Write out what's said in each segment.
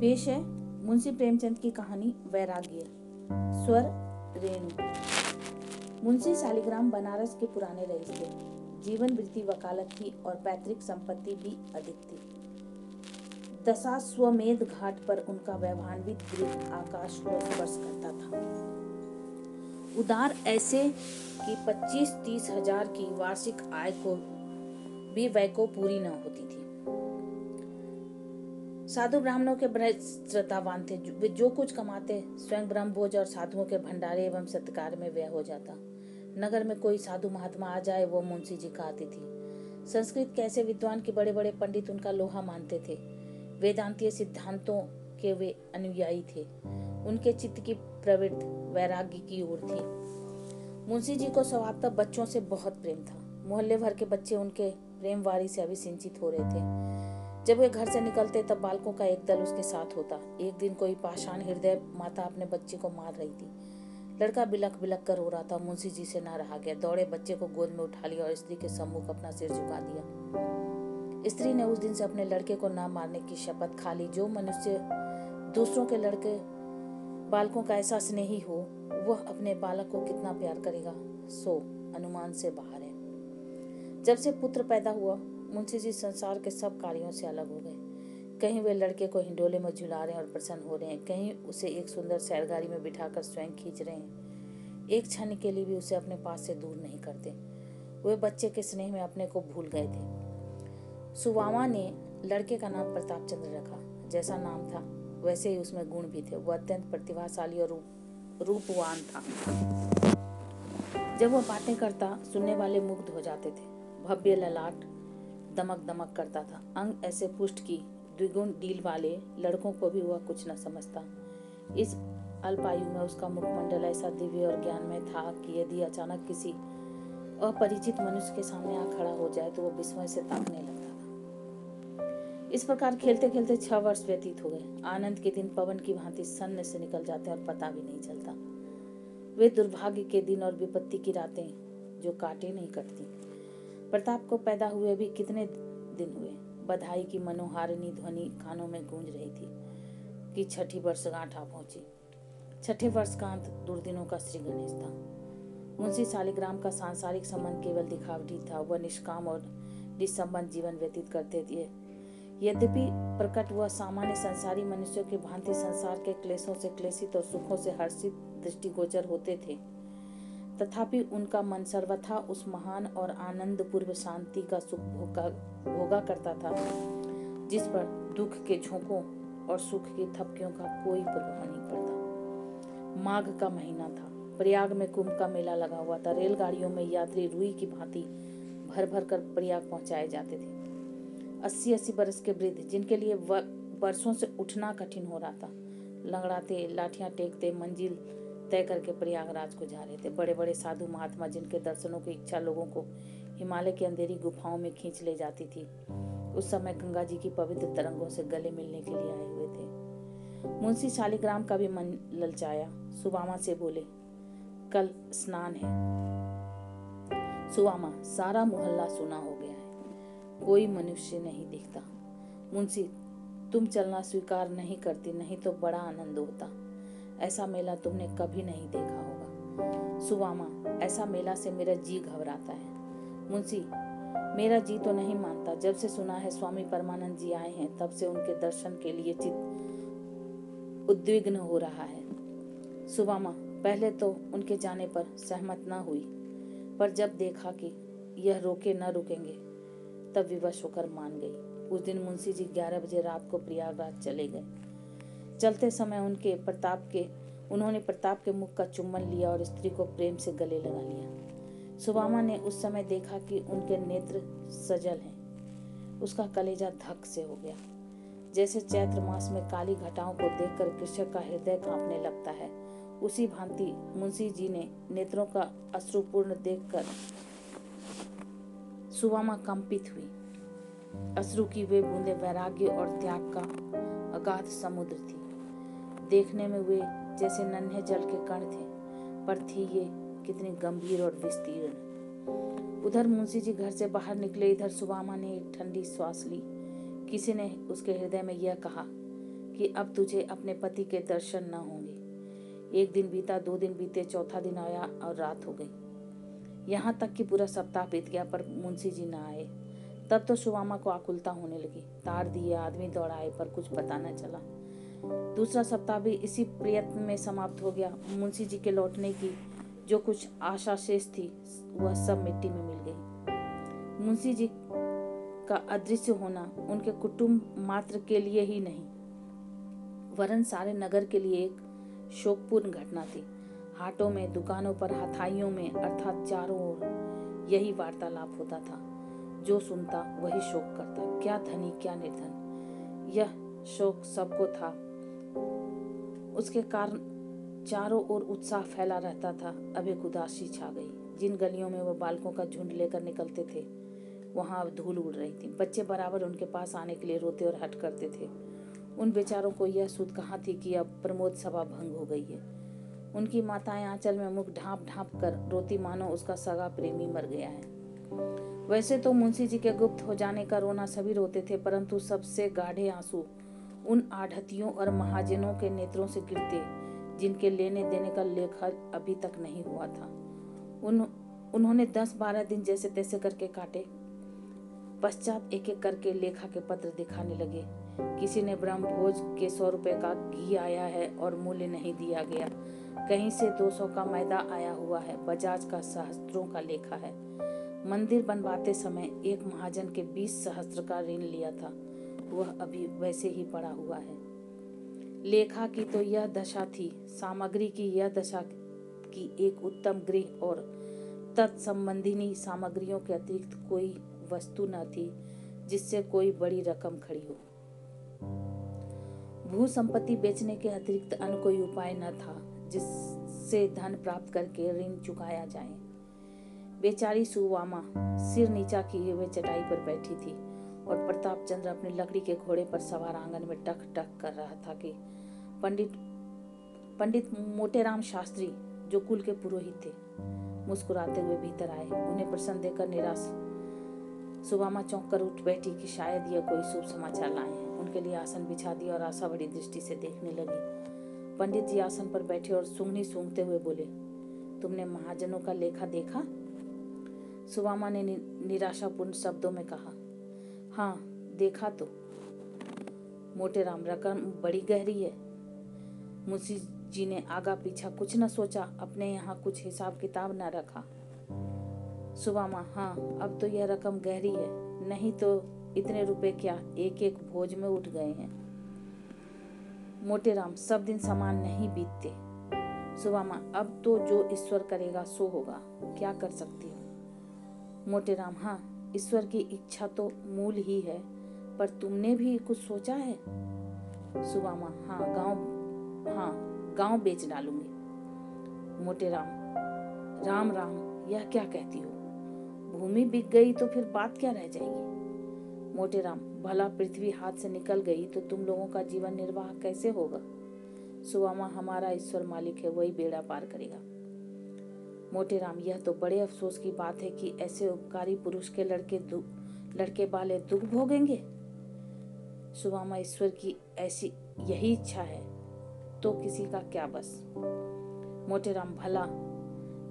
पेश है मुंशी प्रेमचंद की कहानी वैराग्य, स्वर, रेणु। मुंशी शालिग्राम बनारस के पुराने रईस थे। जीवन वृत्ति, वकालत थी और पैतृक संपत्ति भी अधिक थी। दशा स्वमेध घाट पर उनका वैभान्वित गृह आकाश को स्पर्श करता था। उदार ऐसे कि 25-30 हज़ार की वार्षिक आय को भी वह को पूरी न होती थी। साधु ब्राह्मणों के बड़े श्रद्धावान थे। वे जो कुछ कमाते, स्वयं ब्रह्म भोज और साधुओं के भंडारे एवं सत्कार में व्यय हो जाता। नगर में कोई साधु महात्मा आ जाए, वो मुंशी जी का आती थी। संस्कृत कैसे विद्वान के बड़े बड़े पंडित उनका लोहा मानते थे। वेदांतीय सिद्धांतों के वे अनुयायी थे। उनके चित्त की प्रवृत्ति वैराग्य की ओर थी। मुंशी जी को स्वभावतः बच्चों से बहुत प्रेम था। मोहल्ले भर के बच्चे उनके प्रेम वारी से अभिसिंचित हो रहे थे। जब वे घर से निकलते, तब बालकों का एक दल उसके साथ होता। एक दिन कोई पाषाण हृदय माता अपने बच्चे को मार रही थी। लड़का बिलक बिलक कर रो रहा था, मुंशी जी से ना रहा गया। दौड़े बच्चे को गोद में उठा लिया और स्त्री के सम्मुख अपना सिर झुका दिया। स्त्री ने उस दिन से अपने लड़के को ना मारने की शपथ खा ली। जो मनुष्य दूसरों के लड़के बालकों का ऐसा स्नेही हो, वह अपने बालक को कितना प्यार करेगा? सो अनुमान से बाहर जब से पुत्र पैदा हुआ, मुंशी जी संसार के सब कार्यों से अलग हो गए। कहीं वे लड़के को हिंडोले में झुला रहे हैं और प्रसन्न हो रहे हैं, कहीं उसे एक सुंदर सैरगाड़ी में बिठाकर स्वयं खींच रहे हैं। एक क्षण के लिए भी उसे अपने पास से दूर नहीं करते। वे बच्चे के स्नेह में अपने को भूल गए थे। सुवामा ने लड़के का नाम प्रताप चंद्र रखा। जैसा नाम था, वैसे ही उसमें गुण भी थे। वह अत्यंत प्रतिभाशाली और रूप, रूपवान था। जब वह बातें करता, सुनने वाले मुग्ध हो जाते थे। भव्य ललाट दमक दमक करता था। अंग ऐसे पुष्ट की द्विगुण डील वाले लड़कों को भी वह कुछ न समझता। इस अल्पायु में उसका मुखमंडल ऐसा दिव्य और ज्ञानमय था कि यदि अचानक किसी अपरिचित मनुष्य के सामने आ खड़ा हो जाए तो वह विस्मय से ताकने लगता था। इस प्रकार खेलते खेलते छह वर्ष व्यतीत हो गए। आनंद के दिन पवन की भांति सन्न से निकल जाते और पता भी नहीं चलता। वे दुर्भाग्य के दिन और विपत्ति की रातें जो काटे नहीं कटती प्रताप को पैदा हुए भी कितने दिन हुए? बधाई की मनोहारिणी ध्वनि कानों में गूंज रही थी कि छठी वर्षगांठ आ पहुँची। छठे वर्ष का अंत दुर्दिनों का श्री गणेश था। मुंशी शालिग्राम का सांसारिक संबंध केवल दिखावटी था। वह निष्काम और निसंबंध जीवन व्यतीत करते थे। यद्यपि प्रकट वह सामान्य संसारी मनुष्यों के भांति संसार के क्लेशों से क्लेशित और सुखों से हर्षित दृष्टिगोचर होते थे तथापि उनका मन सर्वथा उस महान और आनंद पूर्व शांति का सुख भोगा करता था, जिस पर दुख के झोंकों और सुख की थपकियों का कोई प्रभाव नहीं पड़ता। माघ का महीना था। प्रयाग में कुंभ का मेला लगा हुआ था। रेलगाड़ियों में यात्री रुई की भांति भर भर कर प्रयाग पहुँचाए जाते थे। अस्सी अस्सी बरस के वृद्ध, जिनके लिए वर्षों से उठना कठिन हो रहा था, लंगड़ाते, लाठियाँ टेकते, मंजिल तय करके प्रयागराज को जा रहे थे। बड़े बड़े साधु महात्मा जिनके दर्शनों की इच्छा लोगों को हिमालय की अंधेरी गुफाओं में खींच ले जाती थी, उस समय गंगा जी की पवित्र तरंगों से गले मिलने के लिए आए हुए थे। मुंशी शालिग्राम का भी मन ललचाया। सुबामा से बोले, कल स्नान है। सुबामा, सारा मोहल्ला सुना हो गया है। कोई मनुष्य नहीं दिखता। मुंशी, तुम चलना स्वीकार नहीं करती, नहीं तो बड़ा आनंद होता। ऐसा मेला तुमने कभी नहीं देखा होगा। सुवामा, ऐसा मेला से मेरा जी घबराता है। मुंशी, मेरा जी तो नहीं मानता। जब से सुना है स्वामी परमानंद जी आए हैं, तब से उनके दर्शन के लिए चित उद्विग्न हो रहा है। सुवामा, पहले तो उनके जाने पर सहमत न हुई, पर जब देखा कि यह रोके न रुकेंगे, तब विवश होकर मान गई। उस दिन मुंशी जी ग्यारह बजे रात को प्रयागराज चले गए। चलते समय उनके प्रताप के, उन्होंने प्रताप के मुख का चुम्बन लिया और स्त्री को प्रेम से गले लगा लिया। सुबामा ने उस समय देखा कि उनके नेत्र सजल हैं। उसका कलेजा धक से हो गया। जैसे चैत्र मास में काली घटाओं को देखकर कृषक का हृदय कांपने लगता है, उसी भांति मुंशी जी ने नेत्रों का अश्रुपूर्ण देखकर सुबामा कंपित हुई। अश्रु की वे बूंदे वैराग्य और त्याग का अगाध समुद्र थी। देखने में वे जैसे नन्हे जल के कण थे, पर थी ये कितनी गंभीर और विस्तीर्ण। उधर मुंशी जी घर से बाहर निकले, इधर सुबामा ने एक ठंडी श्वास ली। किसी ने उसके हृदय में यह कहा कि अब तुझे अपने पति के दर्शन न होंगे। एक दिन बीता, दो दिन बीते, चौथा दिन आया और रात हो गई। यहाँ तक कि पूरा सप्ताह बीत गया, पर मुंशी जी न आए। तब तो सुवामा को आकुलता होने लगी। तार दिए, आदमी दौड़ाए पर कुछ पता न चला। दूसरा सप्ताह भी इसी प्रयत्न में समाप्त हो गया। मुंशी जी के लौटने की जो कुछ आशा शेष थी, वह सब मिट्टी में मिल गई। मुंशी जी का अदृश्य होना उनके कुटुंब मात्र के लिए ही नहीं, वरन सारे नगर के लिए एक शोकपूर्ण घटना थी। हाटों में, दुकानों पर, हथाइयों में, अर्थात चारों ओर यही वार्तालाप होता था। जो सुनता वही शोक करता। क्या धनी, क्या निर्धन। यह शोक सबको था। उसके कारण चारों ओर उत्साह फैला रहता था। अब एक उदासी छा गई। जिन गलियों में वह बालकों का झुंड लेकर निकलते थे, वहाँ अब धूल उड़ रही थी। बच्चे बराबर उनके पास आने के लिए रोते और हट करते थे। उन बेचारों को यह सुध कहाँ थी कि अब प्रमोद सभा भंग हो गई है। उनकी माताएँ आंचल में मुख ढांप ढांप कर रोती मानो उसका सगा प्रेमी मर गया है। वैसे तो मुंशी जी के गुप्त हो जाने का रोना सभी रोते थे, परंतु सबसे गाढ़े आँसू उन आढ़तियों और महाजनों के नेत्रों से गिरते जिनके लेने देने का लेखा अभी तक नहीं हुआ था। उन, उन्होंने दस बारह दिन जैसे तैसे करके काटे। पश्चात एक एक करके लेखा के पत्र दिखाने लगे। किसी ने ब्रह्म भोज के सौ रुपए का घी आया है और मूल्य नहीं दिया गया। कहीं से दो सौ का मैदा आया हुआ है, बजाज का सहस्त्रों का लेखा है। मंदिर बनवाते समय एक महाजन के बीस सहस्त्र का ऋण लिया था। वह अभी वैसे ही पड़ा हुआ है। लेखा की तो यह दशा थी, सामग्री की यह दशा की एक उत्तम गृह और तत्संबंधिनी सामग्रियों के अतिरिक्त कोई वस्तु न थी, जिससे कोई बड़ी रकम खड़ी हो। भू संपत्ति बेचने के अतिरिक्त अन्य कोई उपाय न था, जिससे धन प्राप्त करके ऋण चुकाया जाए। बेचारी सुवामा सिर नीचा किए हुए चटाई पर बैठी थी। और प्रताप चंद्र अपनी लकड़ी के घोड़े पर सवार आँगन में टक टक कर रहा था कि पंडित पंडित मोटेराम शास्त्री, जो कुल के पुरोहित थे, मुस्कुराते हुए भीतर आए। उन्हें प्रसन्न देकर निराश, सुबामा चौंक कर उठ बैठी कि शायद यह कोई शुभ समाचार लाए हैं। उनके लिए आसन बिछा दिया और आशा बड़ी दृष्टि से देखने लगी। पंडित जी आसन पर बैठे और सूंघनी सूंघते हुए बोले, तुमने महाजनों का लेखा देखा? सुबामा ने, निराशापूर्ण शब्दों में कहा हाँ देखा तो। मोटे राम रकम बड़ी गहरी है। मुंशी जी ने आगा पीछा कुछ न सोचा, अपने यहाँ कुछ हिसाब किताब न रखा। सुबामा हाँ अब तो यह रकम गहरी है। नहीं तो इतने रुपए क्या एक एक भोज में उठ गए हैं। मोटे राम सब दिन समान नहीं बीतते। सुबामा अब तो जो ईश्वर करेगा, सो होगा। क्या कर सकती हूँ? मोटे राम हाँ ईश्वर की इच्छा तो मूल ही है, पर तुमने भी कुछ सोचा है? सुबामा हाँ गाँव हाँ गाँव बेच डालूँगी। मोटे राम राम राम, यह क्या कहती हो? भूमि बिक गई तो फिर बात क्या रह जाएगी? मोटे राम, भला पृथ्वी हाथ से निकल गई तो तुम लोगों का जीवन निर्वाह कैसे होगा? सुबामा हमारा ईश्वर मालिक है, वही बेड़ा पार करेगा। मोटे राम यह तो बड़े अफसोस की बात है कि ऐसे उपकारी पुरुष के लड़के लड़के बाले दुख भोगेंगे। सुबामा ईश्वर की ऐसी यही इच्छा है तो किसी का क्या बस? मोटे राम भला,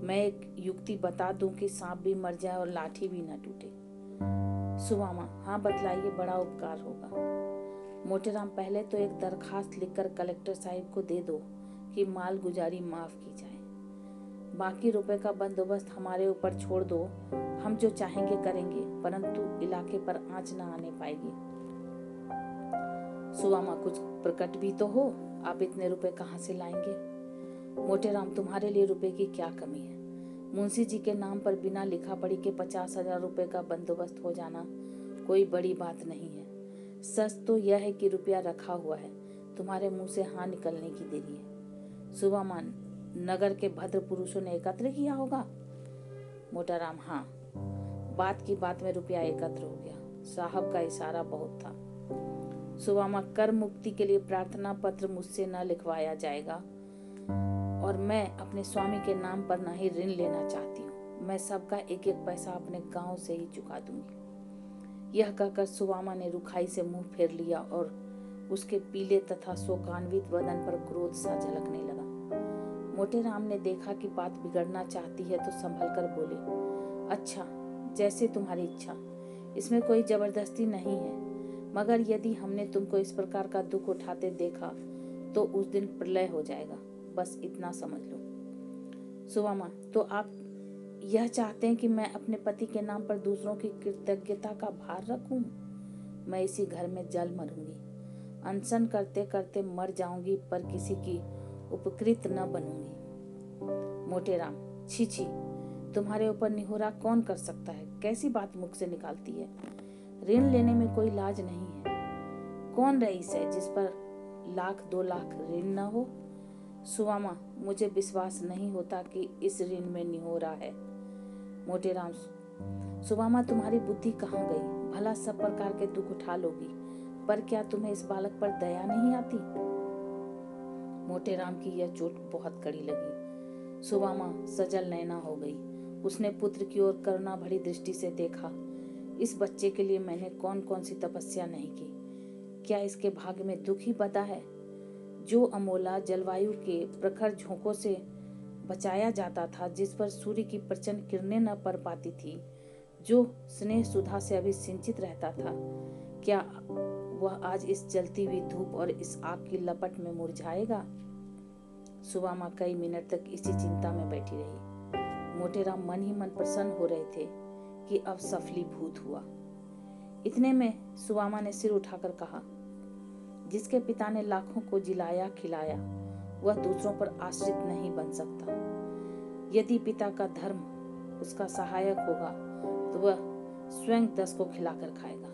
मैं एक युक्ति बता दूँ कि सांप भी मर जाए और लाठी भी ना टूटे। सुबामा हाँ बतलाइए, बड़ा उपकार होगा। मोटेराम पहले तो एक दरखास्त लिखकर कलेक्टर साहिब को दे दो कि माल गुजारी माफ़ की जाए। बाकी रुपए का बंदोबस्त हमारे ऊपर छोड़ दो। हम जो चाहेंगे करेंगे, परंतु इलाके पर आँच न आने पाएगी। सुवामा कुछ प्रकट भी तो हो। आप इतने रुपए कहाँ से लाएँगे? मोटेराम, तुम्हारे लिए रुपए की क्या कमी है? मुंशी जी के नाम पर बिना लिखा पढ़ी के पचास हज़ार रुपए का बंदोबस्त हो जाना कोई बड़ी बात नहीं है। सच तो यह है कि रुपया रखा हुआ है। तुम्हारे मुँह से हाँ निकलने की देरी है। सुबह मान नगर के भद्र पुरुषों ने एकत्र किया होगा? मोटाराम हाँ। बात की बात में रुपया एकत्र हो गया। साहब का इशारा बहुत था। सुबामा, कर मुक्ति के लिए प्रार्थना पत्र मुझसे न लिखवाया जाएगा और मैं अपने स्वामी के नाम पर न ही ऋण लेना चाहती हूँ। मैं सबका एक एक पैसा अपने गाँव से ही चुका दूँगी। यह कहकर सुबामा ने रुखाई से मुँह फेर लिया और उसके पीले तथा शोकान्वित बदन पर क्रोध सा झलकने लगा। मोटे राम ने देखा कि बात बिगड़ना चाहती है तो संभल कर बोले अच्छा जैसे तुम्हारी इच्छा, इसमें कोई ज़बरदस्ती नहीं है। मगर यदि हमने तुमको इस प्रकार का दुख उठाते देखा तो उस दिन प्रलय हो जाएगा। बस इतना समझ लो। सुवामा तो आप यह चाहते हैं कि मैं अपने पति के नाम पर दूसरों की कृतज्ञता का भार रखूँ? मैं इसी घर में जल मरूँगी। अनशन करते करते मर जाऊँगी, पर किसी की उपकृत न बनूँगी। मोटे राम, छी छी, तुम्हारे ऊपर निहोरा कौन कर सकता है? कैसी बात मुख से निकालती है? ऋण लेने में कोई लाज नहीं है। कौन रईस है जिस पर लाख, दो लाख ऋण न हो? सुवामा, मुझे विश्वास नहीं होता कि इस ऋण में निहोरा है। मोटे राम, सुवामा, तुम्हारी बुद्धि कहाँ गई? भला सब प्रकार के दुख उठा लोगी, पर क्या तुम्हें इस बालक पर दया नहीं आती? मोटे राम की यह चोट बहुत कड़ी लगी। सुवामा सजल नैना हो गई। उसने पुत्र की ओर करुणा भरी दृष्टि से देखा। इस बच्चे के लिए मैंने कौन कौन सी तपस्या नहीं की? क्या इसके भाग्य में दुख ही पता है? जो अमोला जलवायु के प्रखर झोंकों से बचाया जाता था, जिस पर सूर्य की प्रचंड किरणें न पड़ पाती थी, जो स्नेह सुधा से अभी सिंचित रहता था, क्या वह आज इस जलती हुई धूप और इस आग की लपट में मुरझाएगा? सुबामा कई मिनट तक इसी चिंता में बैठी रही। मोटेराम मन ही मन प्रसन्न हो रहे थे कि अब सफलीभूत हुआ। इतने में सुवामा ने सिर उठाकर कहा, जिसके पिता ने लाखों को जिलाया खिलाया, वह दूसरों पर आश्रित नहीं बन सकता। यदि पिता का धर्म उसका सहायक होगा तो वह स्वयं दस को खिलाकर खाएगा।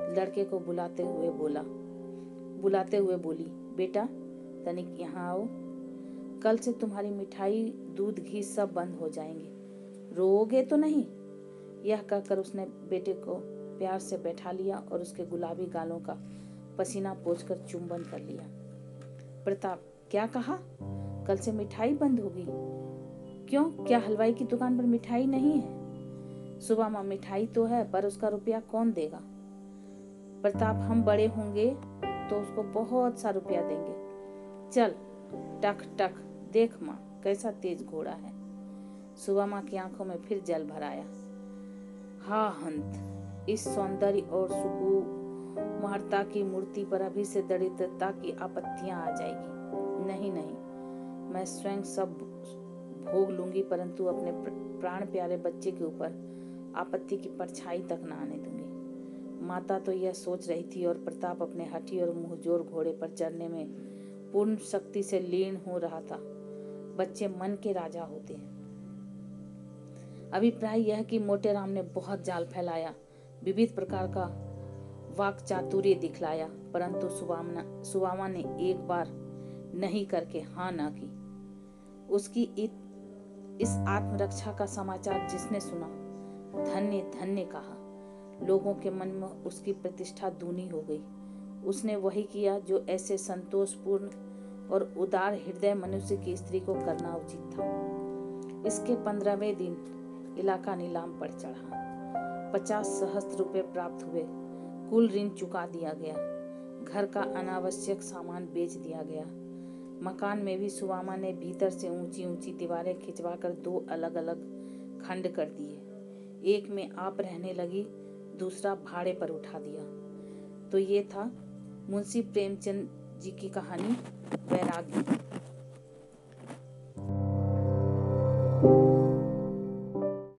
लड़के को बुलाते हुए बोला। बुलाते हुए बोली, बेटा, तनिक यहाँ आओ। कल से तुम्हारी मिठाई, दूध, घी सब बंद हो जाएँगे। रोओगे तो नहीं? यह कहकर उसने बेटे को प्यार से बैठा लिया और उसके गुलाबी गालों का पसीना पोछकर चुंबन कर लिया। प्रताप, क्या कहा? कल से मिठाई बंद होगी। क्यों? क्या हलवाई की दुकान पर मिठाई नहीं है? सुबह माँ मिठाई तो है, पर उसका रुपया कौन देगा? प्रताप हम बड़े होंगे तो उसको बहुत सा रुपया देंगे। चल, टक टक, देख माँ, कैसा तेज घोड़ा है। सुबह माँ की आँखों में फिर जल भराया हा हंत, इस सौंदर्य और सुकुमारता की मूर्ति पर अभी से दरिद्रता की आपत्तियाँ आ जाएगी। नहीं नहीं, मैं स्वयं सब भोग लूँगी, परंतु अपने प्राण प्यारे बच्चे के ऊपर आपत्ति की परछाई तक न आने दूँगी। माता तो यह सोच रही थी और प्रताप अपने हठी और मुंहजोर घोड़े पर चढ़ने में पूर्ण शक्ति से लीन हो रहा था। बच्चे मन के राजा होते हैं। अभिप्राय यह कि मोटे राम ने बहुत जाल फैलाया विविध प्रकार का वाक चातुर्य दिखलाया परंतु सुवामा ने एक बार नहीं करके हाँ ना की। उसकी इत, इस आत्मरक्षा का समाचार जिसने सुना धन्य धन्य कहा। लोगों के मन में उसकी प्रतिष्ठा दूनी हो गई। उसने वही किया जो ऐसे संतोषपूर्ण और उदार हृदय मनुष्य की स्त्री को करना उचित था। इसके पंद्रहवें दिन इलाका नीलाम पर चढ़ा। पचास सहस्त्र रुपए प्राप्त हुए। कुल ऋण चुका दिया गया। घर का अनावश्यक सामान बेच दिया गया। मकान में भी सुवामा ने भीतर से ऊँची ऊँची दीवारें खिंचवाकर दो अलग अलग खंड कर दिए। एक में आप रहने लगी दूसरा भाड़े पर उठा दिया। तो ये था मुंशी प्रेमचंद जी की कहानी वैराग्य